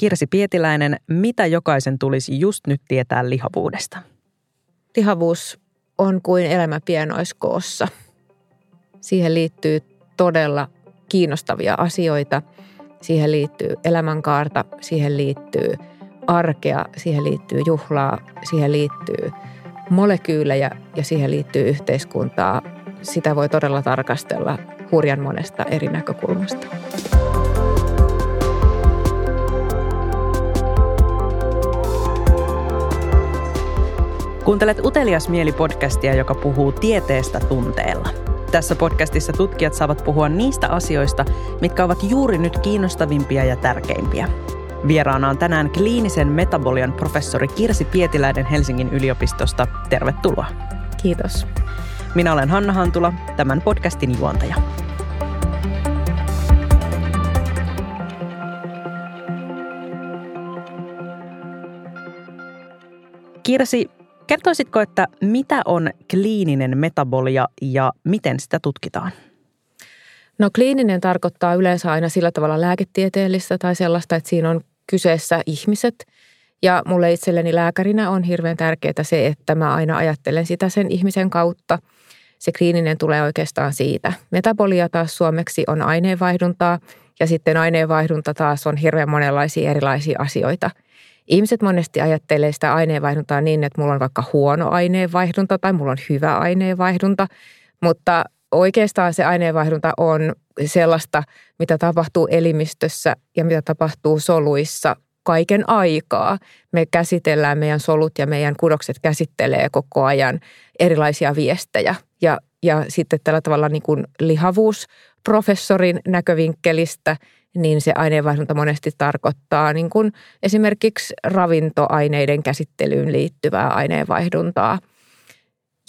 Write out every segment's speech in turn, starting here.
Kirsi Pietiläinen, mitä jokaisen tulisi just nyt tietää lihavuudesta? Lihavuus on kuin elämä pienoiskoossa. Siihen liittyy todella kiinnostavia asioita. Siihen liittyy elämänkaarta, siihen liittyy arkea, siihen liittyy juhlaa, siihen liittyy molekyylejä ja siihen liittyy yhteiskuntaa. Sitä voi todella tarkastella hurjan monesta eri näkökulmasta. Kuuntelet Utelias mieli-podcastia, joka puhuu tieteestä tunteella. Tässä podcastissa tutkijat saavat puhua niistä asioista, mitkä ovat juuri nyt kiinnostavimpia ja tärkeimpiä. Vieraana on tänään kliinisen metabolian professori Kirsi Pietiläinen Helsingin yliopistosta. Tervetuloa. Kiitos. Minä olen Hanna Hantula, tämän podcastin juontaja. Kirsi, kertoisitko, että mitä on kliininen metabolia ja miten sitä tutkitaan? No kliininen tarkoittaa yleensä aina sillä tavalla lääketieteellistä tai sellaista, että siinä on kyseessä ihmiset. Ja mulle itselleni lääkärinä on hirveän tärkeää se, että mä aina ajattelen sitä sen ihmisen kautta. Se kliininen tulee oikeastaan siitä. Metabolia taas suomeksi on aineenvaihduntaa ja sitten aineenvaihdunta taas on hirveän monenlaisia erilaisia asioita. Ihmiset monesti ajattelee sitä aineenvaihduntaa niin, että mulla on vaikka huono aineenvaihdunta tai mulla on hyvä aineenvaihdunta, mutta oikeastaan se aineenvaihdunta on sellaista, mitä tapahtuu elimistössä ja mitä tapahtuu soluissa kaiken aikaa. Me käsitellään, meidän solut ja meidän kudokset käsittelee koko ajan erilaisia viestejä. Ja, ja sitten tällä tavalla niin kuin lihavuusprofessorin näkövinkkelistä, niin se aineenvaihdunta monesti tarkoittaa niin kuin esimerkiksi ravintoaineiden käsittelyyn liittyvää aineenvaihduntaa –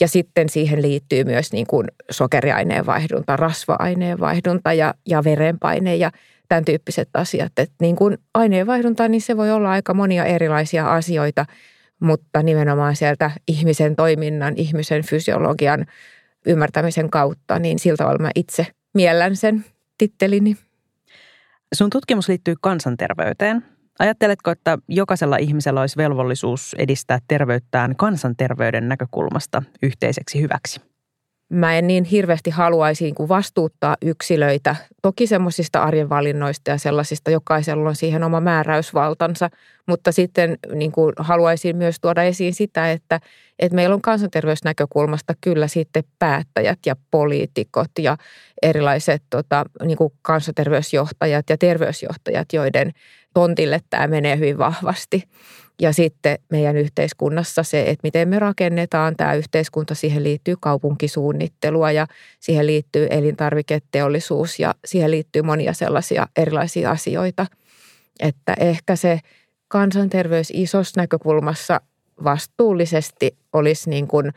ja sitten siihen liittyy myös niin kuin sokeriaineenvaihdunta, rasva-aineenvaihdunta ja, ja verenpaine ja tämän tyyppiset asiat. Että niin kuin aineenvaihdunta, niin se voi olla aika monia erilaisia asioita, mutta nimenomaan sieltä ihmisen toiminnan, ihmisen fysiologian ymmärtämisen kautta, niin siltä mä itse miellän sen tittelini. Sun tutkimus liittyy kansanterveyteen. Ajatteletko, että jokaisella ihmisellä olisi velvollisuus edistää terveyttään kansanterveyden näkökulmasta yhteiseksi hyväksi? Mä en niin hirveästi haluaisi niin kuin vastuuttaa yksilöitä. Toki semmoisista arjen valinnoista ja sellaisista, jokaisella on siihen oma määräysvaltansa. Mutta sitten niin kuin haluaisin myös tuoda esiin sitä, että, että meillä on kansanterveysnäkökulmasta kyllä sitten päättäjät ja poliitikot ja erilaiset tota, niin kuin kansanterveysjohtajat ja terveysjohtajat, joiden tontille tämä menee hyvin vahvasti. Ja sitten meidän yhteiskunnassa se, että miten me rakennetaan tämä yhteiskunta, siihen liittyy kaupunkisuunnittelua ja siihen liittyy elintarviketeollisuus ja siihen liittyy monia sellaisia erilaisia asioita. Että ehkä se kansanterveys isossa näkökulmassa vastuullisesti olisi niin kuin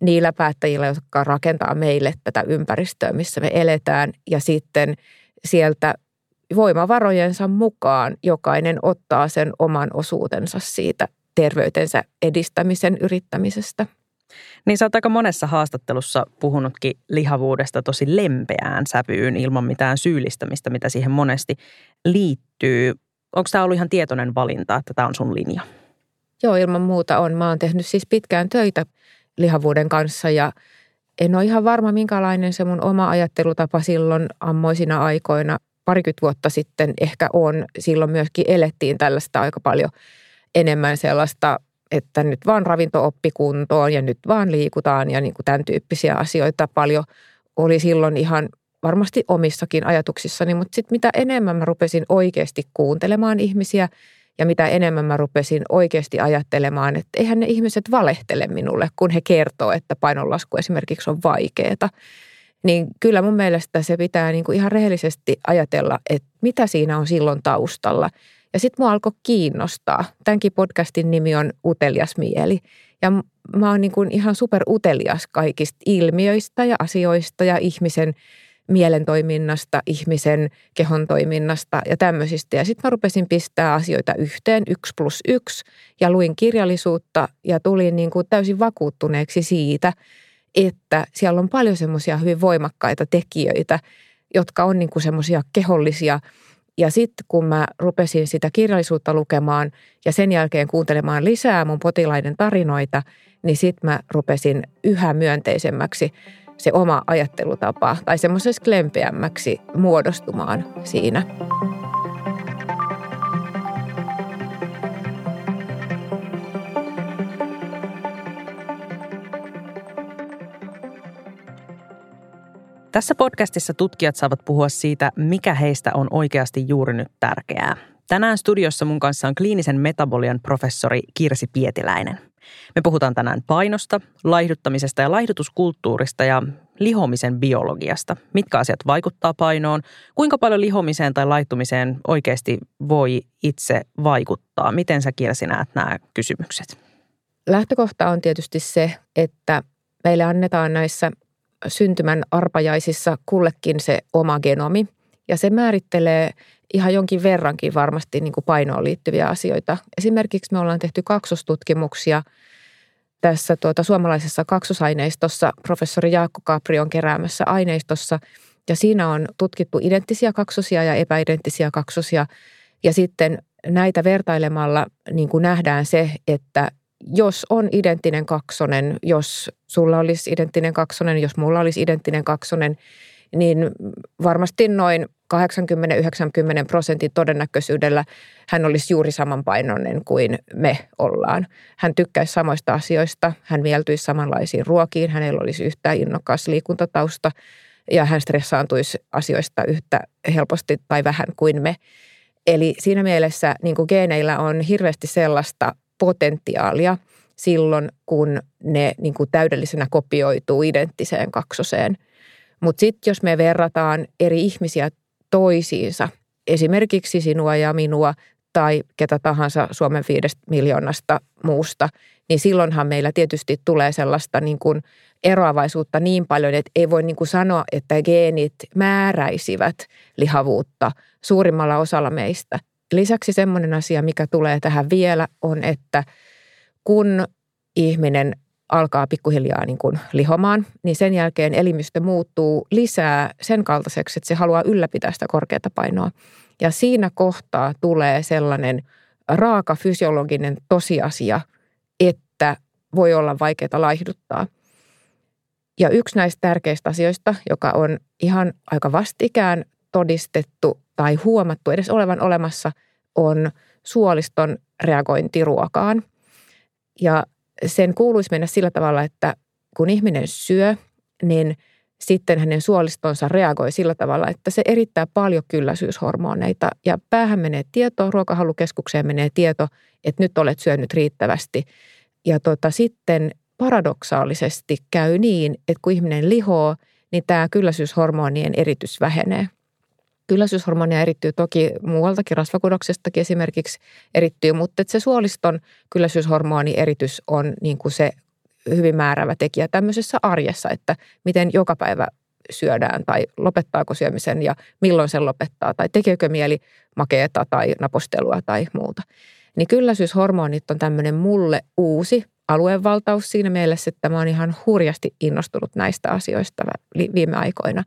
niillä päättäjillä, jotka rakentaa meille tätä ympäristöä, missä me eletään ja sitten sieltä voimavarojensa mukaan jokainen ottaa sen oman osuutensa siitä terveytensä edistämisen yrittämisestä. Niin sä oot aika monessa haastattelussa puhunutkin lihavuudesta tosi lempeään sävyyn ilman mitään syyllistämistä, mitä siihen monesti liittyy. Onko tämä ollut ihan tietoinen valinta, että tämä on sun linja? Joo, ilman muuta on. Mä oon tehnyt siis pitkään töitä lihavuuden kanssa ja en ole ihan varma, minkälainen se mun oma ajattelutapa silloin ammoisina aikoina parikymmentä vuotta sitten ehkä on. Silloin myöskin elettiin tällaista aika paljon enemmän sellaista, että nyt vaan ravinto kuntoon ja nyt vaan liikutaan ja niin kuin tämän tyyppisiä asioita paljon oli silloin ihan varmasti omissakin ajatuksissani, mutta sitten mitä enemmän mä rupesin oikeasti kuuntelemaan ihmisiä ja mitä enemmän mä rupesin oikeasti ajattelemaan, että eihän ne ihmiset valehtele minulle, kun he kertoo, että painonlasku esimerkiksi on vaikeaa niin kyllä mun mielestä se pitää niin kuin ihan rehellisesti ajatella, että mitä siinä on silloin taustalla. Ja sitten mua alkoi kiinnostaa. Tämänkin podcastin nimi on Utelias mieli. Ja mä oon niin kuin ihan super utelias kaikista ilmiöistä ja asioista ja ihmisen mielen toiminnasta, ihmisen kehon toiminnasta ja tämmöisistä. Ja sitten mä rupesin pistää asioita yhteen, yksi plus yksi, ja luin kirjallisuutta ja tulin niin kuin täysin vakuuttuneeksi siitä – että siellä on paljon semmoisia hyvin voimakkaita tekijöitä, jotka on niin semmoisia kehollisia Ja sitten kun mä rupesin sitä kirjallisuutta lukemaan ja sen jälkeen kuuntelemaan lisää mun potilaiden tarinoita, niin sitten mä rupesin yhä myönteisemmäksi se oma ajattelutapa tai semmoisessa klempeämmäksi muodostumaan siinä. Tässä podcastissa tutkijat saavat puhua siitä, mikä heistä on oikeasti juuri nyt tärkeää. Tänään studiossa mun kanssa on kliinisen metabolian professori Kirsi Pietiläinen. Me puhutaan tänään painosta, laihduttamisesta ja laihdutuskulttuurista ja lihomisen biologiasta. Mitkä asiat vaikuttaa painoon, kuinka paljon lihomiseen tai laittumiseen oikeasti voi itse vaikuttaa. Miten sä Kirsi näet nämä kysymykset? Lähtökohta on tietysti se, että meille annetaan näissä syntymän arpajaisissa kullekin se oma genomi. Ja se määrittelee ihan jonkin verrankin varmasti niin kuin painoon liittyviä asioita. Esimerkiksi me ollaan tehty kaksostutkimuksia tässä tuota suomalaisessa kaksosaineistossa, professori Jaakko Kapri on keräämässä aineistossa. Ja siinä on tutkittu identtisiä kaksosia ja epäidenttisiä kaksosia. Ja sitten näitä vertailemalla niin kuin nähdään se, että jos on identtinen kaksonen, jos sulla olisi identtinen kaksonen, jos mulla olisi identtinen kaksonen, niin varmasti noin 80-90 prosentin todennäköisyydellä hän olisi juuri samanpainoinen kuin me ollaan. Hän tykkäisi samoista asioista, hän mieltyisi samanlaisiin ruokiin, hänellä olisi yhtä innokas liikuntatausta ja hän stressaantuisi asioista yhtä helposti tai vähän kuin me. Eli siinä mielessä niin kuin geeneillä on hirveästi sellaista potentiaalia silloin, kun ne niin kuin täydellisenä kopioituu identtiseen kaksoseen. Mutta sitten jos me verrataan eri ihmisiä toisiinsa, esimerkiksi sinua ja minua tai ketä tahansa Suomen viidestä miljoonasta muusta, niin silloinhan meillä tietysti tulee sellaista niin kuin eroavaisuutta niin paljon, että ei voi niin kuin sanoa, että geenit määräisivät lihavuutta suurimmalla osalla meistä. Lisäksi semmoinen asia, mikä tulee tähän vielä, on, että kun ihminen alkaa pikkuhiljaa niin kuin lihomaan, niin sen jälkeen elimistö muuttuu lisää sen kaltaiseksi, että se haluaa ylläpitää sitä korkeata painoa. Ja siinä kohtaa tulee sellainen raaka fysiologinen tosiasia, että voi olla vaikeaa laihduttaa. Ja yksi näistä tärkeistä asioista, joka on ihan aika vastikään todistettu tai huomattu edes olevan olemassa, on suoliston reagointi ruokaan. Ja sen kuuluisi mennä sillä tavalla, että kun ihminen syö, niin sitten hänen suolistonsa reagoi sillä tavalla, että se erittää paljon kylläisyyshormoneita ja päähän menee tieto, ruokahalukeskukseen menee tieto, että nyt olet syönyt riittävästi. Ja tota, sitten paradoksaalisesti käy niin, että kun ihminen lihoo, niin tämä kylläisyyshormonien eritys vähenee – Kylläisyyshormonia erittyy toki muualtakin, rasvakudoksestakin esimerkiksi erittyy, mutta se suoliston kylläisyyshormoni eritys on niin kuin se hyvin määrävä tekijä tämmöisessä arjessa, että miten joka päivä syödään tai lopettaako syömisen ja milloin sen lopettaa tai tekeekö mieli makeeta tai napostelua tai muuta. Niin kylläisyyshormonit on tämmöinen mulle uusi aluevaltaus siinä mielessä, että mä oon ihan hurjasti innostunut näistä asioista viime aikoina.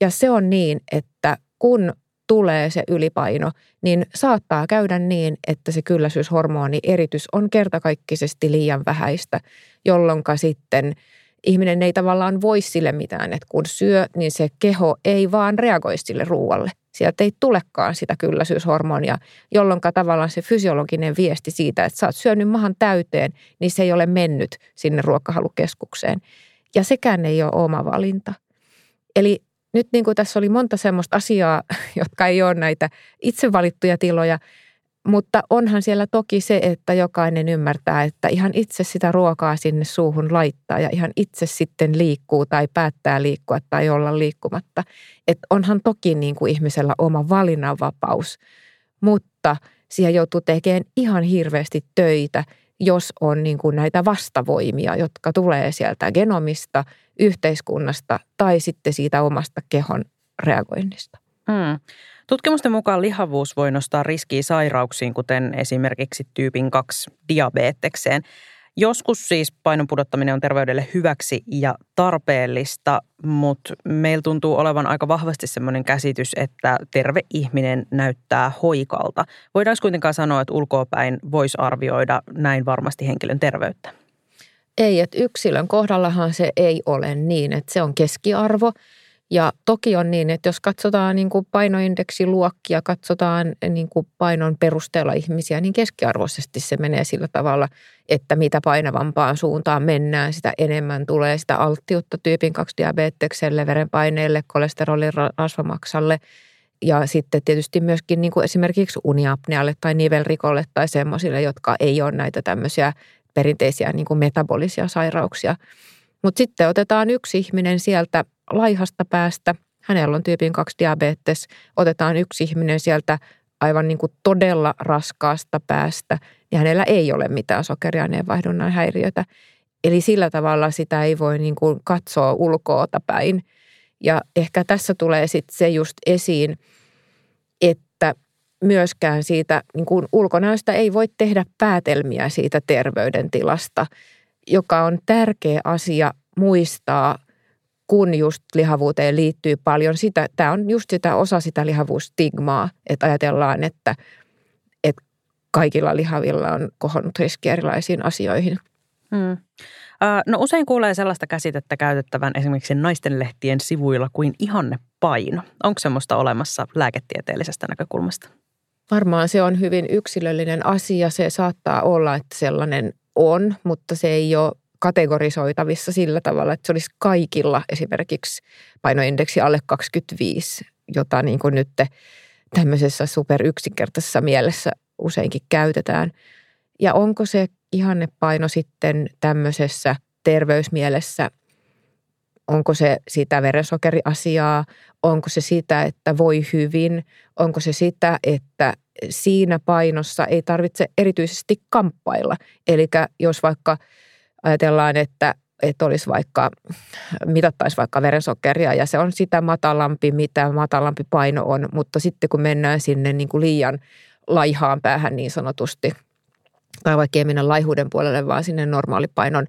Ja se on niin, että kun tulee se ylipaino, niin saattaa käydä niin, että se kylläisyyshormoni eritys on kertakaikkisesti liian vähäistä, jolloin sitten ihminen ei tavallaan voi sille mitään, että kun syö, niin se keho ei vaan reagoi sille ruualle. Sieltä ei tulekaan sitä kylläisyyshormonia, jolloin tavallaan se fysiologinen viesti siitä, että sä oot syönyt mahan täyteen, niin se ei ole mennyt sinne ruokahalukeskukseen. Ja sekään ei ole oma valinta. Eli nyt niin kuin tässä oli monta semmoista asiaa, jotka ei ole näitä itse valittuja tiloja, mutta onhan siellä toki se, että jokainen ymmärtää, että ihan itse sitä ruokaa sinne suuhun laittaa ja ihan itse sitten liikkuu tai päättää liikkua tai olla liikkumatta. Että onhan toki niin kuin ihmisellä oma valinnanvapaus, mutta siihen joutuu tekemään ihan hirveästi töitä, jos on niin kuin näitä vastavoimia, jotka tulee sieltä genomista – yhteiskunnasta tai sitten siitä omasta kehon reagoinnista. Hmm. Tutkimusten mukaan lihavuus voi nostaa riskiä sairauksiin, kuten esimerkiksi tyypin 2 diabetekseen. Joskus siis painon pudottaminen on terveydelle hyväksi ja tarpeellista, mutta meillä tuntuu olevan aika vahvasti sellainen käsitys, että terve ihminen näyttää hoikalta. Voidaanko kuitenkaan sanoa, että ulkoapäin voisi arvioida näin varmasti henkilön terveyttä? Ei, että yksilön kohdallahan se ei ole niin, että se on keskiarvo – ja toki on niin, että jos katsotaan niin kuin painoindeksiluokkia, katsotaan niin kuin painon perusteella ihmisiä, niin keskiarvoisesti se menee sillä tavalla, että mitä painavampaan suuntaan mennään, sitä enemmän tulee sitä alttiutta tyypin 2 diabetekselle, verenpaineelle, kolesterolin rasvamaksalle ja sitten tietysti myöskin niin kuin esimerkiksi uniapnealle tai nivelrikolle tai semmoisille, jotka ei ole näitä tämmöisiä perinteisiä niin kuin metabolisia sairauksia. Mutta sitten otetaan yksi ihminen sieltä laihasta päästä. Hänellä on tyypin 2 diabetes. Otetaan yksi ihminen sieltä aivan niin kuin todella raskaasta päästä, niin hänellä ei ole mitään sokeriaineenvaihdunnan häiriötä. Eli sillä tavalla sitä ei voi niin kuin katsoa ulkoota päin. Ja ehkä tässä tulee sitten se just esiin, että myöskään siitä niin kuin ulkonäöstä ei voi tehdä päätelmiä siitä terveydentilasta, joka on tärkeä asia muistaa – kun just lihavuuteen liittyy paljon sitä, tämä on just sitä osa sitä lihavuusstigmaa, että ajatellaan, että, että kaikilla lihavilla on kohonnut riski erilaisiin asioihin. Hmm. No usein kuulee sellaista käsitettä käytettävän esimerkiksi naistenlehtien sivuilla kuin ihannepaino. Onko semmoista olemassa lääketieteellisestä näkökulmasta? Varmaan se on hyvin yksilöllinen asia. Se saattaa olla, että sellainen on, mutta se ei ole kategorisoitavissa sillä tavalla, että se olisi kaikilla esimerkiksi painoindeksi alle 25, jota niin kuin nyt tämmöisessä superyksinkertaisessa mielessä useinkin käytetään. Ja onko se ihannepaino sitten tämmöisessä terveysmielessä, onko se sitä verensokeriasiaa, onko se sitä, että voi hyvin, onko se sitä, että siinä painossa ei tarvitse erityisesti kamppailla. Eli jos vaikka – ajatellaan, että, että olisi vaikka, mitattaisi vaikka verensokeria ja se on sitä matalampi, mitä matalampi paino on, mutta sitten kun mennään sinne niin kuin liian laihaan päähän niin sanotusti, tai vaikka ei mennä laihuuden puolelle, vaan sinne normaalipainon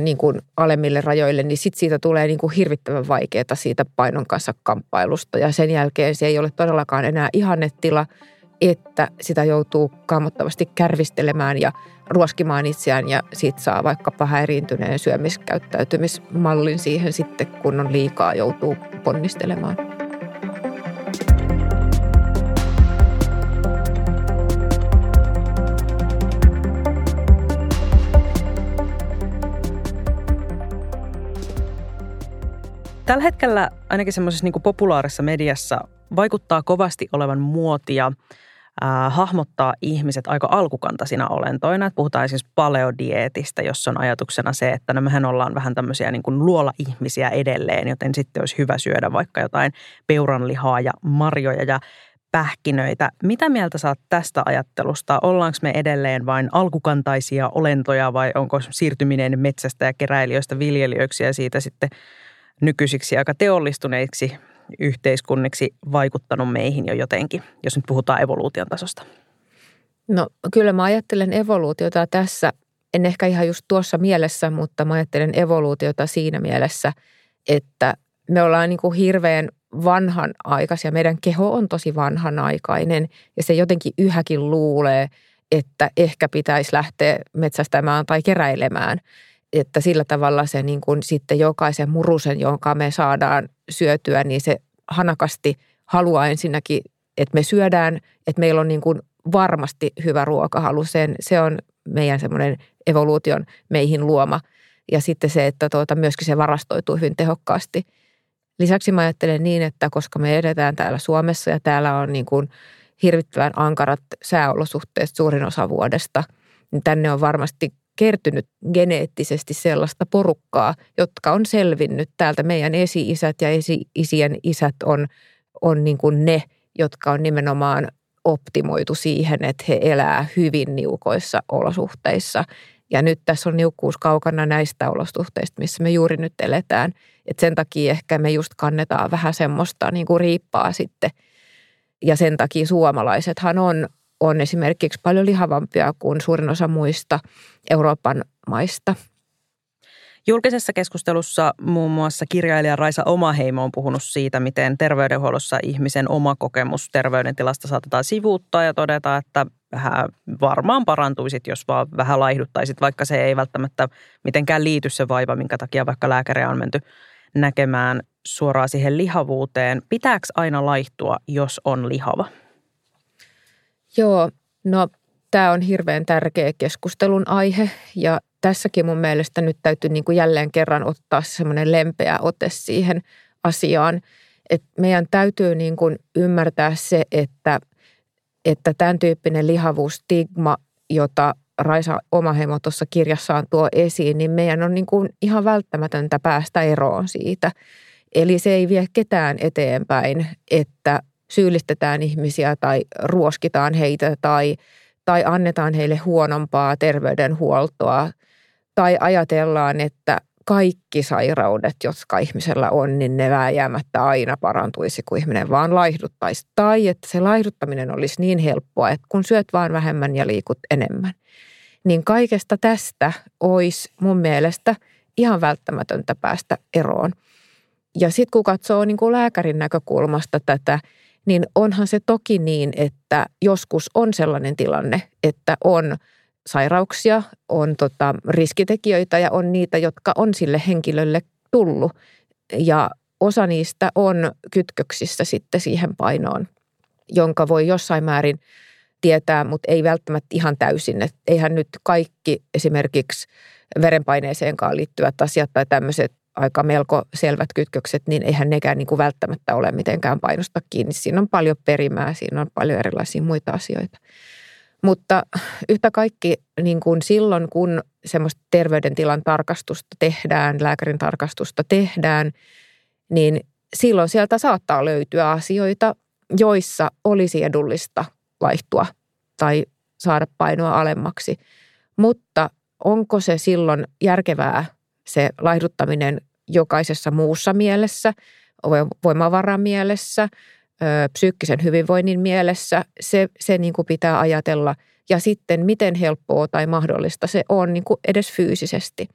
niin kuin alemmille rajoille, niin sitten siitä tulee niin kuin hirvittävän vaikeaa siitä painon kanssa kamppailusta. Ja sen jälkeen se ei ole todellakaan enää ihannetila, että sitä joutuu kammottavasti kärvistelemään ja ruoskimaan itseään ja siitä saa vaikkapa häiriintyneen syömiskäyttäytymismallin siihen sitten, kun on liikaa joutuu ponnistelemaan. Tällä hetkellä ainakin semmoisessa niin populaarissa mediassa vaikuttaa kovasti olevan muotia – äh, hahmottaa ihmiset aika alkukantaisina olentoina. Että puhutaan siis paleodietistä, jossa on ajatuksena se, että no mehän ollaan vähän tämmöisiä niin kuin luola-ihmisiä edelleen, joten sitten olisi hyvä syödä vaikka jotain peuranlihaa ja marjoja ja pähkinöitä. Mitä mieltä saat tästä ajattelusta? Ollaanko me edelleen vain alkukantaisia olentoja vai onko siirtyminen metsästä ja keräilijöistä viljelijöiksi ja siitä sitten nykyisiksi aika teollistuneiksi yhteiskunniksi vaikuttanut meihin jo jotenkin, jos nyt puhutaan evoluution tasosta? No kyllä mä ajattelen evoluutiota tässä, en ehkä ihan just tuossa mielessä, mutta mä ajattelen evoluutiota siinä mielessä, että me ollaan niin kuin hirveän vanhan aikaisia. Meidän keho on tosi vanhanaikainen ja se jotenkin yhäkin luulee, että ehkä pitäisi lähteä metsästämään tai keräilemään. Että sillä tavalla se niin kuin sitten jokaisen murusen, jonka me saadaan syötyä, niin se hanakasti haluaa ensinnäkin, että me syödään, että meillä on niin kuin varmasti hyvä ruokahalu. Sen, se on meidän semmoinen evoluution meihin luoma. Ja sitten se, että tuota, myöskin se varastoituu hyvin tehokkaasti. Lisäksi mä ajattelen niin, että koska me edetään täällä Suomessa ja täällä on niin kuin hirvittävän ankarat sääolosuhteet suurin osa vuodesta, niin tänne on varmasti kertynyt geneettisesti sellaista porukkaa, jotka on selvinnyt täältä. Meidän esi-isät ja esi-isien isät on, on niin kuin ne, jotka on nimenomaan optimoitu siihen, että he elää hyvin niukoissa olosuhteissa. Ja nyt tässä on niukkuus kaukana näistä olosuhteista, missä me juuri nyt eletään. Et sen takia ehkä me just kannetaan vähän semmoista niin kuin riippaa sitten. Ja sen takia suomalaisethan on on esimerkiksi paljon lihavampia kuin suurin osa muista Euroopan maista. Julkisessa keskustelussa muun muassa kirjailija Raisa Omaheimo on puhunut siitä, miten terveydenhuollossa ihmisen oma kokemus terveydentilasta saatetaan sivuuttaa ja todeta, että vähän varmaan parantuisit, jos vaan vähän laihduttaisit, vaikka se ei välttämättä mitenkään liity se vaiva, minkä takia vaikka lääkäriä on menty näkemään suoraan siihen lihavuuteen. Pitääkö aina laihtua, jos on lihava? Joo, no tämä on hirveän tärkeä keskustelun aihe ja tässäkin mun mielestä nyt täytyy niin kuin jälleen kerran ottaa semmoinen lempeä ote siihen asiaan, että meidän täytyy niin kuin ymmärtää se, että, että tämän tyyppinen lihavuusstigma, jota Raisa Omaheimo tuossa kirjassaan tuo esiin, niin meidän on niin kuin ihan välttämätöntä päästä eroon siitä. Eli se ei vie ketään eteenpäin, että syyllistetään ihmisiä tai ruoskitaan heitä tai, tai annetaan heille huonompaa terveydenhuoltoa tai ajatellaan, että kaikki sairaudet, jotka ihmisellä on, niin ne vääjäämättä aina parantuisi, kun ihminen vaan laihduttaisi. Tai että se laihduttaminen olisi niin helppoa, että kun syöt vaan vähemmän ja liikut enemmän. Niin kaikesta tästä olisi mun mielestä ihan välttämätöntä päästä eroon. Ja sitten kun katsoo niin kuin lääkärin näkökulmasta tätä, niin onhan se toki niin, että joskus on sellainen tilanne, että on sairauksia, on tota riskitekijöitä ja on niitä, jotka on sille henkilölle tullut. Ja osa niistä on kytköksissä sitten siihen painoon, jonka voi jossain määrin tietää, mutta ei välttämättä ihan täysin. Et eihän nyt kaikki esimerkiksi verenpaineeseenkaan liittyvät asiat tai tämmöiset aika melko selvät kytkökset, niin eihän nekään niin kuin välttämättä ole mitenkään painosta kiinni. Siinä on paljon perimää, siinä on paljon erilaisia muita asioita. Mutta yhtä kaikki niin kuin silloin, kun semmoista terveydentilan tarkastusta tehdään, lääkärin tarkastusta tehdään, niin silloin sieltä saattaa löytyä asioita, joissa olisi edullista laihtua tai saada painoa alemmaksi. Mutta onko se silloin järkevää se laihduttaminen jokaisessa muussa mielessä, voimavaran mielessä, psyykkisen hyvinvoinnin mielessä, se, se niin kuin pitää ajatella. Ja sitten miten helppoa tai mahdollista se on niin kuin edes fyysisesti.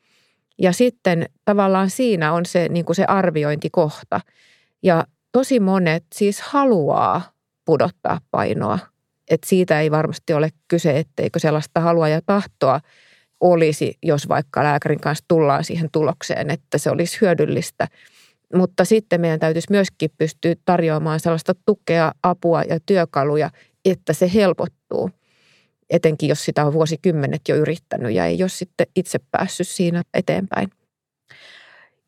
Ja sitten tavallaan siinä on se, niin kuin se arviointikohta. Ja tosi monet siis haluaa pudottaa painoa. Et siitä ei varmasti ole kyse, etteikö sellaista halua ja tahtoa olisi, jos vaikka lääkärin kanssa tullaan siihen tulokseen, että se olisi hyödyllistä. Mutta sitten meidän täytyisi myöskin pystyä tarjoamaan sellaista tukea, apua ja työkaluja, että se helpottuu. Etenkin jos sitä on vuosikymmenet jo yrittänyt ja ei ole sitten itse päässyt siinä eteenpäin.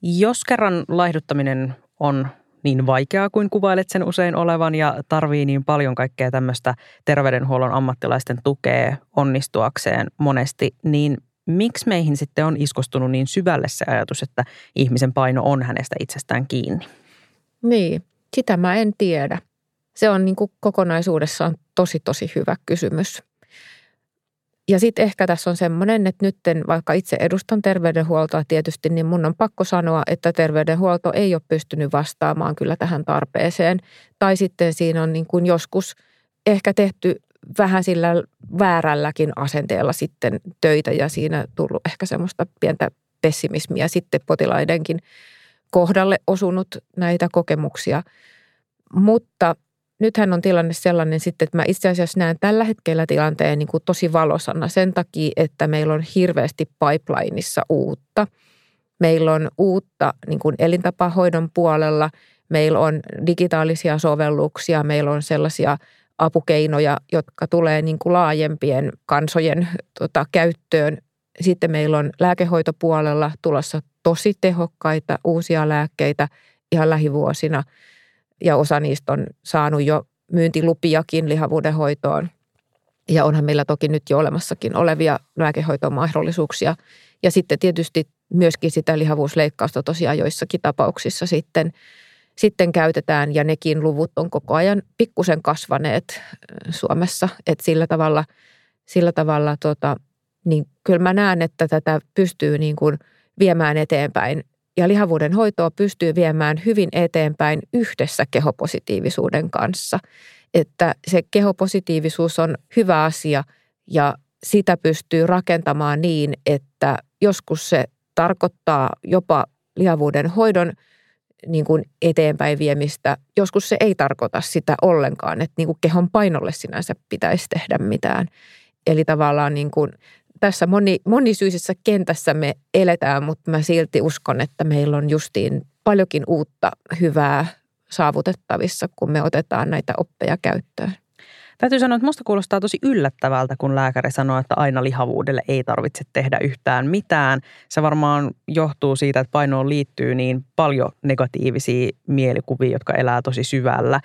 Jos kerran laihduttaminen on niin vaikeaa kuin kuvailet sen usein olevan ja tarvii niin paljon kaikkea tämmöistä terveydenhuollon ammattilaisten tukea onnistuakseen monesti, niin miksi meihin sitten on iskostunut niin syvälle se ajatus, että ihmisen paino on hänestä itsestään kiinni? Niin, sitä mä en tiedä. Se on niin kuin kokonaisuudessaan tosi tosi hyvä kysymys. Ja sitten ehkä tässä on semmoinen, että nyt vaikka itse edustan terveydenhuoltoa tietysti, niin mun on pakko sanoa, että terveydenhuolto ei ole pystynyt vastaamaan kyllä tähän tarpeeseen. Tai sitten siinä on niin kuin joskus ehkä tehty vähän sillä väärälläkin asenteella sitten töitä ja siinä tullut ehkä semmoista pientä pessimismiä sitten potilaidenkin kohdalle osunut näitä kokemuksia. Mutta nythän on tilanne sellainen sitten, että mä itse asiassa näen tällä hetkellä tilanteen niin kuin tosi valosana sen takia, että meillä on hirveästi pipelineissa uutta. Meillä on uutta niin kuin elintapahoidon puolella, meillä on digitaalisia sovelluksia, meillä on sellaisia apukeinoja, jotka tulee niin kuin laajempien kansojen tota, käyttöön. Sitten meillä on lääkehoitopuolella tulossa tosi tehokkaita uusia lääkkeitä ihan lähivuosina – ja osa niistä on saanut jo myyntilupiakin lihavuuden hoitoon. Ja onhan meillä toki nyt jo olemassakin olevia lääkehoitomahdollisuuksia. Ja sitten tietysti myöskin sitä lihavuusleikkausta tosiaan joissakin tapauksissa sitten, sitten käytetään ja nekin luvut on koko ajan pikkusen kasvaneet Suomessa. Että sillä tavalla, sillä tavalla tota, niin kyllä mä näen, että tätä pystyy niin kuin viemään eteenpäin ja lihavuuden hoitoa pystyy viemään hyvin eteenpäin yhdessä kehopositiivisuuden kanssa. että se kehopositiivisuus on hyvä asia ja sitä pystyy rakentamaan niin, että joskus se tarkoittaa jopa lihavuuden hoidon niin kuin eteenpäin viemistä. Joskus se ei tarkoita sitä ollenkaan, että niin kuin kehon painolle sinänsä pitäisi tehdä mitään. Eli tavallaan niin kuin tässä moni, monisyisessä kentässä me eletään, mutta mä silti uskon, että meillä on justiin paljonkin uutta hyvää saavutettavissa, kun me otetaan näitä oppeja käyttöön. Täytyy sanoa, että musta kuulostaa tosi yllättävältä, kun lääkäri sanoo, että aina lihavuudelle ei tarvitse tehdä yhtään mitään. Se varmaan johtuu siitä, että painoon liittyy niin paljon negatiivisia mielikuvia, jotka elää tosi syvällä.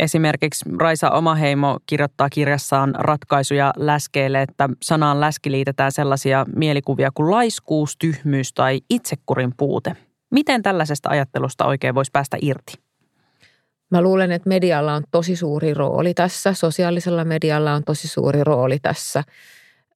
Esimerkiksi Raisa Omaheimo kirjoittaa kirjassaan ratkaisuja läskeille, että sanaan läski liitetään sellaisia mielikuvia kuin laiskuus, tyhmyys tai itsekurin puute. Miten tällaisesta ajattelusta oikein voisi päästä irti? Mä luulen, että medialla on tosi suuri rooli tässä. Sosiaalisella medialla on tosi suuri rooli tässä.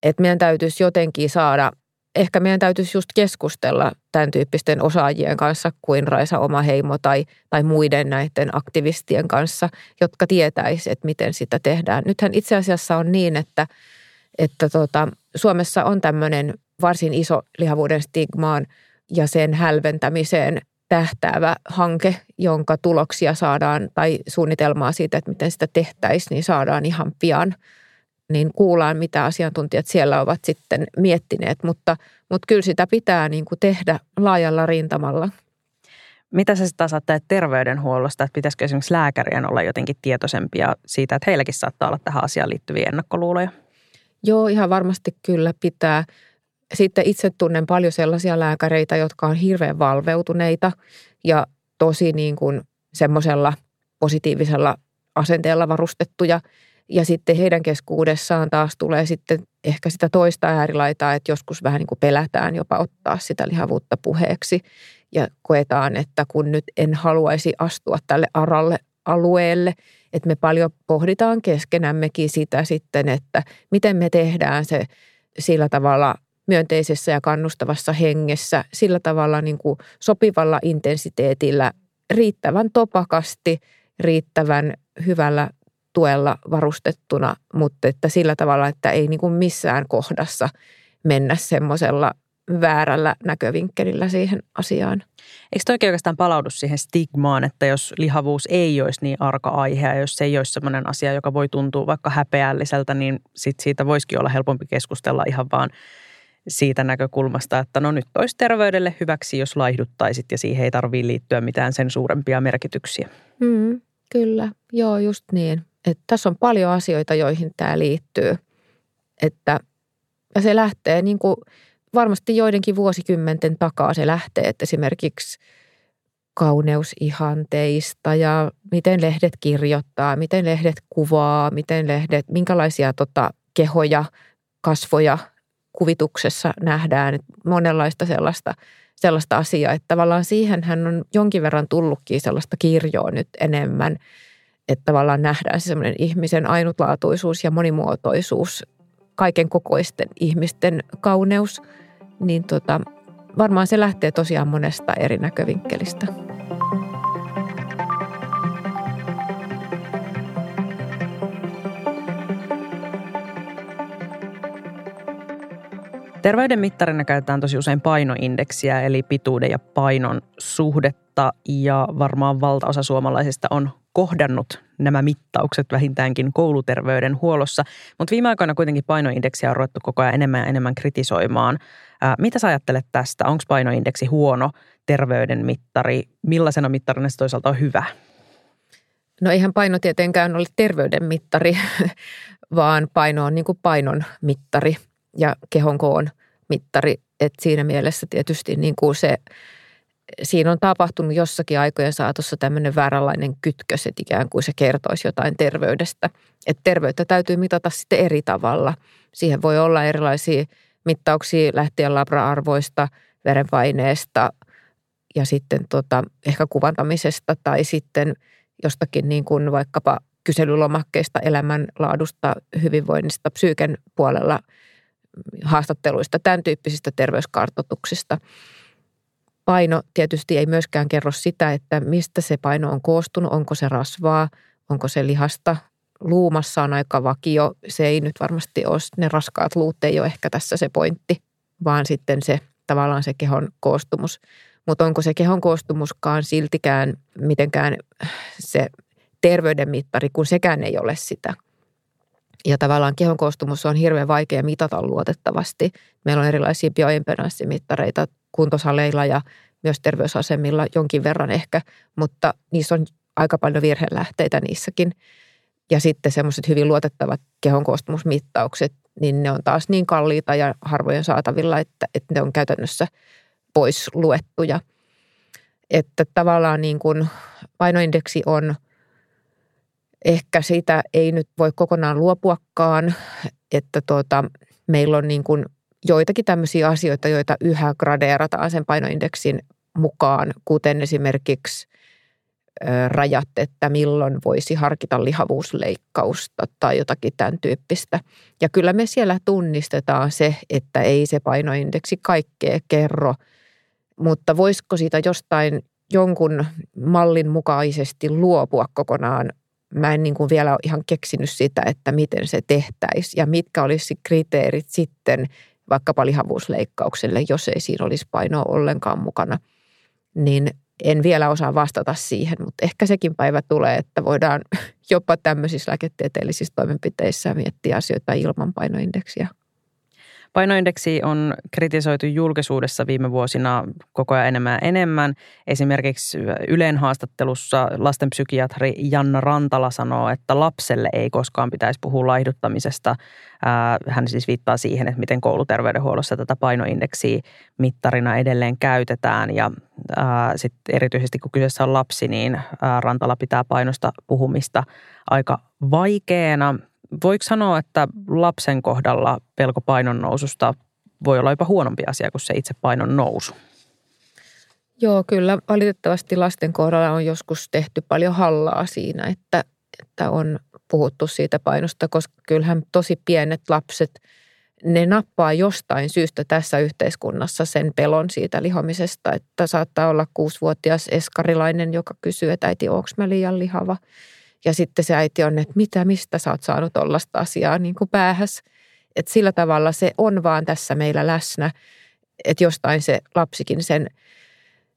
Että meidän täytyisi jotenkin saada, ehkä meidän täytyisi just keskustella tämän tyyppisten osaajien kanssa kuin Raisa Oma Heimo tai, tai muiden näiden aktivistien kanssa, jotka tietäisi, että miten sitä tehdään. Nythän itse asiassa on niin, että, että tota, Suomessa on tämmöinen varsin iso lihavuuden stigmaan ja sen hälventämiseen – tähtäävä hanke, jonka tuloksia saadaan tai suunnitelmaa siitä, että miten sitä tehtäisiin, niin saadaan ihan pian. Niin kuullaan, mitä asiantuntijat siellä ovat sitten miettineet, mutta, mutta kyllä sitä pitää niin kuin tehdä laajalla rintamalla. Mitä sä sitten taas terveydenhuollosta, että pitäisikö esimerkiksi lääkärien olla jotenkin tietoisempia siitä, että heilläkin saattaa olla tähän asiaan liittyviä ennakkoluuloja? Joo, ihan varmasti kyllä pitää. Sitten itse tunnen paljon sellaisia lääkäreitä, jotka on hirveän valveutuneita ja tosi niin kuin semmoisella positiivisella asenteella varustettuja. Ja sitten heidän keskuudessaan taas tulee sitten ehkä sitä toista äärilaitaa, että joskus vähän niin kuin pelätään jopa ottaa sitä lihavuutta puheeksi. Ja koetaan, että kun nyt en haluaisi astua tälle aralle alueelle, että me paljon pohditaan keskenämmekin sitä sitten, että miten me tehdään se sillä tavalla myönteisessä ja kannustavassa hengessä sillä tavalla niin kuin sopivalla intensiteetillä, riittävän topakasti, riittävän hyvällä tuella varustettuna, mutta että sillä tavalla, että ei niin kuin missään kohdassa mennä semmoisella väärällä näkövinkkelillä siihen asiaan. Eikö toki oikeastaan palaudu siihen stigmaan, että jos lihavuus ei olisi niin arka aihe ja jos se ei olisi sellainen asia, joka voi tuntua vaikka häpeälliseltä, niin sit siitä voisikin olla helpompi keskustella ihan vaan – siitä näkökulmasta, että no nyt olisi terveydelle hyväksi, jos laihduttaisit ja siihen ei tarvitse liittyä mitään sen suurempia merkityksiä. Mm, kyllä, joo just niin. Että tässä on paljon asioita, joihin tämä liittyy. Että, ja se lähtee niin kuin varmasti joidenkin vuosikymmenten takaa se lähtee, että esimerkiksi kauneusihanteista ja miten lehdet kirjoittaa, miten lehdet kuvaa, miten lehdet, minkälaisia tota, kehoja, kasvoja kuvituksessa nähdään. Monenlaista sellaista, sellaista asiaa, että tavallaan siihen hän on jonkin verran tullutkin sellaista kirjoa nyt enemmän, että tavallaan nähdään se semmoinen ihmisen ainutlaatuisuus ja monimuotoisuus, kaiken kokoisten ihmisten kauneus, niin tota, varmaan se lähtee tosiaan monesta eri näkövinkkelistä. Terveyden mittarina käytetään tosi usein painoindeksiä, eli pituuden ja painon suhdetta, ja varmaan valtaosa suomalaisista on kohdannut nämä mittaukset vähintäänkin kouluterveydenhuollossa. Mutta viime aikoina kuitenkin painoindeksiä on ruvettu koko ajan enemmän ja enemmän kritisoimaan. Ää, mitä sä ajattelet tästä? Onko painoindeksi huono terveyden mittari? Millaisena mittarina se toisaalta on hyvä? No eihän paino tietenkään ole terveyden mittari, vaan paino on niin kuin painon mittari – ja kehon koon mittari. Että siinä mielessä tietysti niin kuin se, siinä on tapahtunut jossakin aikojen saatossa tämmöinen vääränlainen kytkös, että ikään kuin se kertoisi jotain terveydestä. Että terveyttä täytyy mitata sitten eri tavalla. Siihen voi olla erilaisia mittauksia lähtien labra-arvoista, verenpaineesta ja sitten tota, ehkä kuvantamisesta tai sitten jostakin niin kuin vaikkapa kyselylomakkeista, elämänlaadusta, hyvinvoinnista, psyyken puolella – haastatteluista, tämän tyyppisistä terveyskartoituksista. Paino tietysti ei myöskään kerro sitä, että mistä se paino on koostunut, onko se rasvaa, onko se lihasta, luumassa on aika vakio. Se ei nyt varmasti ole, ne raskaat luut ei ole ehkä tässä se pointti, vaan sitten se tavallaan se kehon koostumus. Mutta onko se kehon koostumuskaan siltikään mitenkään se terveyden mittari, kun sekään ei ole sitä. Ja tavallaan kehon koostumus on hirveän vaikea mitata luotettavasti. Meillä on erilaisia bioimpedanssimittareita kuntosaleilla ja myös terveysasemilla jonkin verran ehkä, mutta niissä on aika paljon virhelähteitä niissäkin. Ja sitten semmoiset hyvin luotettavat kehon koostumusmittaukset, niin ne on taas niin kalliita ja harvojen saatavilla, että, että ne on käytännössä pois luettuja. Että tavallaan niin kuin painoindeksi on, ehkä siitä ei nyt voi kokonaan luopuakaan, että tuota, meillä on niin kuin joitakin tämmöisiä asioita, joita yhä gradeerataan sen painoindeksin mukaan, kuten esimerkiksi rajat, että milloin voisi harkita lihavuusleikkausta tai jotakin tämän tyyppistä. Ja kyllä me siellä tunnistetaan se, että ei se painoindeksi kaikkea kerro, mutta voisiko siitä jostain jonkun mallin mukaisesti luopua kokonaan? Mä en niin kuin vielä ole ihan keksinyt sitä, että miten se tehtäisiin ja mitkä olisi kriteerit sitten vaikkapa lihavuusleikkaukselle, jos ei siinä olisi painoa ollenkaan mukana. Niin en vielä osaa vastata siihen, mutta ehkä sekin päivä tulee, että voidaan jopa tämmöisissä lääketieteellisissä toimenpiteissä miettiä asioita ilman painoindeksiä. Painoindeksi on kritisoitu julkisuudessa viime vuosina koko ajan enemmän ja enemmän. Esimerkiksi Ylen haastattelussa lastenpsykiatri Janna Rantala sanoo, että lapselle ei koskaan pitäisi puhua laihduttamisesta. Hän siis viittaa siihen, että miten kouluterveydenhuollossa tätä painoindeksiä mittarina edelleen käytetään. Ja sitten erityisesti kun kyseessä on lapsi, niin Rantala pitää painosta puhumista aika vaikeana – voiko sanoa, että lapsen kohdalla pelko painon noususta voi olla jopa huonompi asia kuin se itse painon nousu? Joo, kyllä valitettavasti lasten kohdalla on joskus tehty paljon hallaa siinä, että, että on puhuttu siitä painosta, koska kyllähän tosi pienet lapset, ne nappaa jostain syystä tässä yhteiskunnassa sen pelon siitä lihomisesta, että saattaa olla kuusivuotias eskarilainen, joka kysyy, että äiti, onko mä liian lihava – ja sitten se äiti on, että mitä, mistä sä oot saanut tollaista asiaa niin kuin päähäs. Että sillä tavalla se on vaan tässä meillä läsnä, että jostain se lapsikin sen,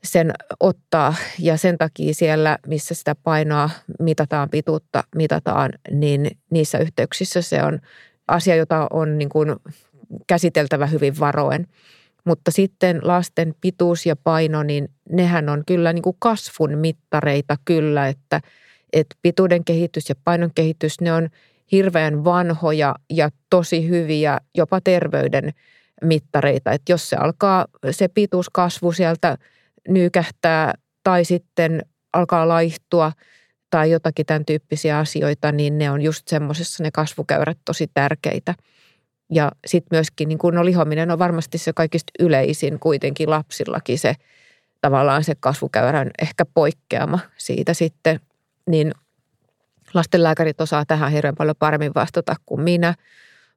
sen ottaa. Ja sen takia siellä, missä sitä painoa mitataan, pituutta mitataan, niin niissä yhteyksissä se on asia, jota on niin kuin käsiteltävä hyvin varoen. Mutta sitten lasten pituus ja paino, niin nehän on kyllä niin kuin kasvun mittareita kyllä, että – että pituuden kehitys ja painon kehitys, ne on hirveän vanhoja ja tosi hyviä jopa terveyden mittareita. Että jos se alkaa se pituuskasvu sieltä nykähtää tai sitten alkaa laihtua tai jotakin tämän tyyppisiä asioita, niin ne on just semmoisessa ne kasvukäyrät tosi tärkeitä. Ja sitten myöskin niin kun no lihominen on varmasti se kaikista yleisin kuitenkin lapsillakin se tavallaan se kasvukäyrän ehkä poikkeama siitä sitten niin lastenlääkärit osaa tähän hirveän paljon paremmin vastata kuin minä,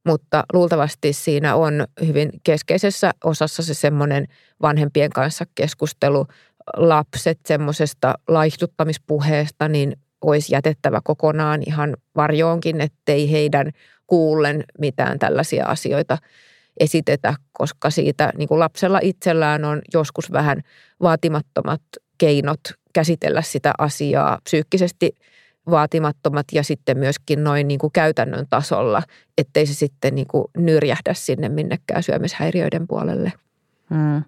mutta luultavasti siinä on hyvin keskeisessä osassa se semmoinen vanhempien kanssa keskustelu, lapset semmoisesta laihduttamispuheesta, niin olisi jätettävä kokonaan ihan varjoonkin, ettei heidän kuullen mitään tällaisia asioita esitetä, koska siitä niin kuin lapsella itsellään on joskus vähän vaatimattomat keinot käsitellä sitä asiaa psyykkisesti vaatimattomat ja sitten myöskin noin niin kuin käytännön tasolla, ettei se sitten niin kuin nyrjähdä sinne minnekään syömishäiriöiden puolelle. Hmm.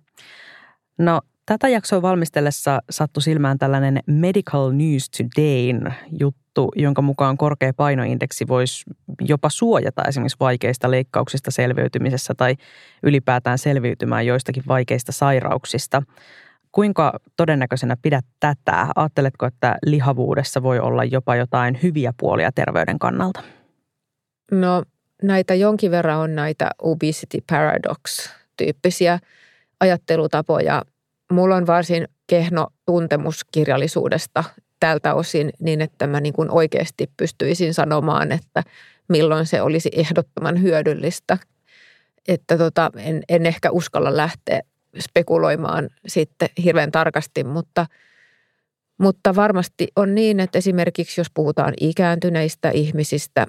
No tätä jaksoa valmistellessa sattui silmään tällainen Medical News Today juttu, jonka mukaan korkea painoindeksi voisi jopa suojata esimerkiksi vaikeista leikkauksista selviytymisessä tai ylipäätään selviytymään joistakin vaikeista sairauksista. Kuinka todennäköisenä pidät tätä? Ajatteletko, että lihavuudessa voi olla jopa jotain hyviä puolia terveyden kannalta? No näitä jonkin verran on näitä obesity paradox-tyyppisiä ajattelutapoja. Mulla on varsin kehno tuntemus kirjallisuudesta tältä osin niin, että mä niin kuin oikeasti pystyisin sanomaan, että milloin se olisi ehdottoman hyödyllistä. Että tota, en, en ehkä uskalla lähteä spekuloimaan sitten hirveän tarkasti, mutta, Mutta varmasti on niin, että esimerkiksi jos puhutaan ikääntyneistä ihmisistä,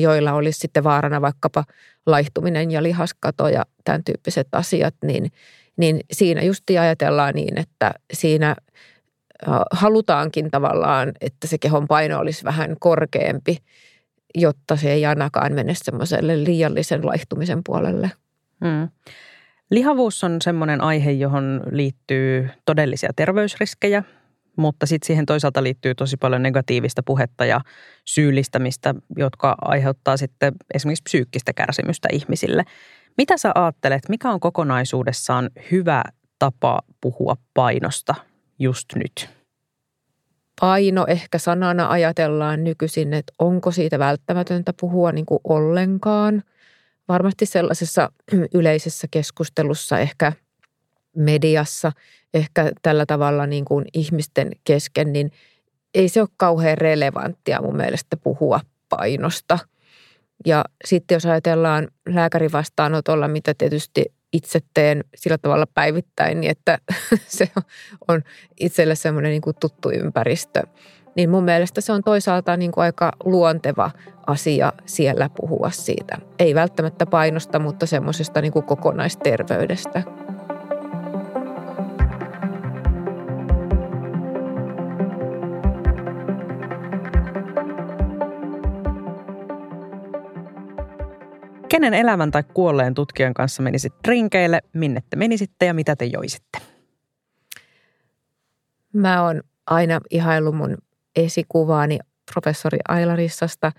joilla olisi sitten vaarana vaikkapa laihtuminen ja lihaskato ja tämän tyyppiset asiat, niin, niin siinä justi ajatellaan niin, että siinä halutaankin tavallaan, että se kehon paino olisi vähän korkeampi, jotta se ei ainakaan mene semmoiselle liiallisen laihtumisen puolelle. Hmm. Lihavuus on semmoinen aihe, johon liittyy todellisia terveysriskejä, mutta sitten siihen toisaalta liittyy tosi paljon negatiivista puhetta ja syyllistämistä, jotka aiheuttaa sitten esimerkiksi psyykkistä kärsimystä ihmisille. Mitä sä ajattelet, mikä on kokonaisuudessaan hyvä tapa puhua painosta just nyt? Paino ehkä sanana ajatellaan nykyisin, että onko siitä välttämätöntä puhua niin kuin ollenkaan. Varmasti sellaisessa yleisessä keskustelussa ehkä – mediassa, ehkä tällä tavalla niin kuin ihmisten kesken, niin ei se ole kauhean relevanttia mun mielestä puhua painosta. Ja sitten jos ajatellaan lääkärin vastaanotolla, mitä tietysti itse teen sillä tavalla päivittäin, niin että se on itselle semmoinen niin kuin tuttu ympäristö. Niin mun mielestä se on toisaalta niin kuin aika luonteva asia siellä puhua siitä. Ei välttämättä painosta, mutta semmoisesta niin kuin kokonaisterveydestä. Kenen elämän tai kuolleen tutkijan kanssa menisit rinkeille, minne te menisitte ja mitä te joisitte? Mä oon aina ihaillut mun esikuvaani professori Ailarissasta.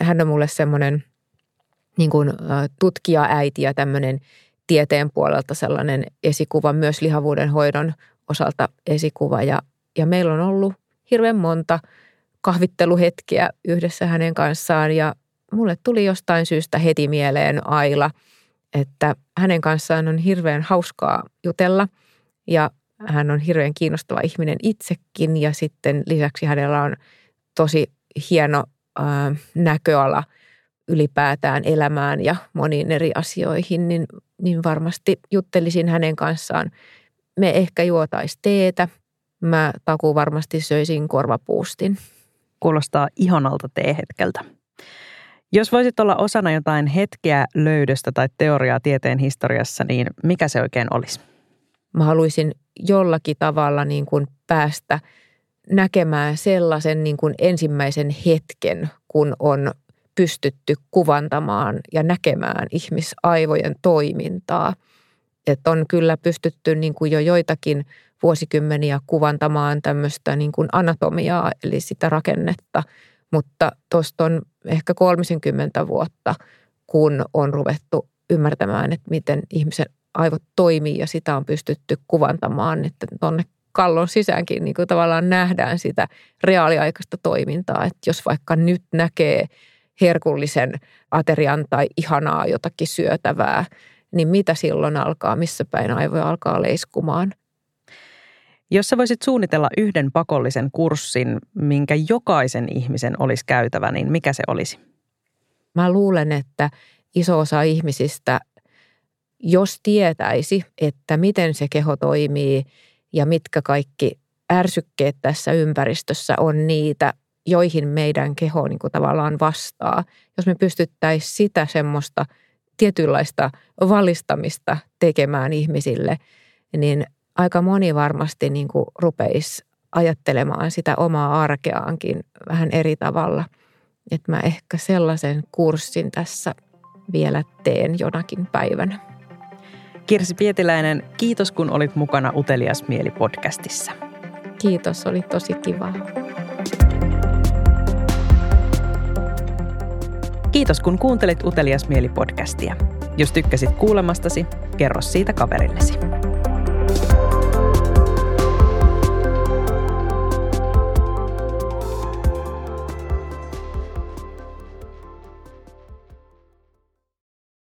Hän on mulle semmoinen niin kuin, tutkija-äiti ja tämmöinen tieteen puolelta sellainen esikuva, myös lihavuuden hoidon osalta esikuva. Ja, ja meillä on ollut hirveän monta kahvitteluhetkiä yhdessä hänen kanssaan ja mulle tuli jostain syystä heti mieleen Aila, että hänen kanssaan on hirveän hauskaa jutella ja hän on hirveän kiinnostava ihminen itsekin ja sitten lisäksi hänellä on tosi hieno ää, näköala ylipäätään elämään ja moniin eri asioihin, niin, niin varmasti juttelisin hänen kanssaan. Me ehkä juotais teetä. Mä takuu varmasti söisin korvapuustin. Kuulostaa ihanalta teehetkeltä. Jos voisit olla osana jotain hetkeä löydöstä tai teoriaa tieteen historiassa, niin mikä se oikein olisi? Mä haluaisin jollakin tavalla niin kuin päästä näkemään sellaisen niin kuin ensimmäisen hetken, kun on pystytty kuvantamaan ja näkemään ihmisaivojen toimintaa. Että on kyllä pystytty niin kuin jo joitakin vuosikymmeniä kuvantamaan tämmöistä niin kuin anatomiaa, eli sitä rakennetta – mutta tuosta on ehkä 30 vuotta, kun on ruvettu ymmärtämään, että miten ihmisen aivot toimii ja sitä on pystytty kuvantamaan, että tuonne kallon sisäänkin niin kuin tavallaan nähdään sitä reaaliaikaista toimintaa. Että jos vaikka nyt näkee herkullisen aterian tai ihanaa jotakin syötävää, niin mitä silloin alkaa, missä päin aivoja alkaa leiskumaan. Jos sä voisit suunnitella yhden pakollisen kurssin, minkä jokaisen ihmisen olisi käytävä, niin mikä se olisi? Mä luulen, että iso osa ihmisistä, jos tietäisi, että miten se keho toimii ja mitkä kaikki ärsykkeet tässä ympäristössä on niitä, joihin meidän keho niin kuin tavallaan vastaa. Jos me pystyttäisiin sitä semmoista tietynlaista valistamista tekemään ihmisille, niin aika moni varmasti niin kuin rupeisi ajattelemaan sitä omaa arkeaankin vähän eri tavalla. Että mä ehkä sellaisen kurssin tässä vielä teen jonakin päivänä. Kirsi Pietiläinen, kiitos kun olit mukana Utelias Mieli podcastissa. Kiitos, oli tosi kiva. Kiitos kun kuuntelit Utelias Mieli podcastia. Jos tykkäsit kuulemastasi, kerro siitä kaverillesi.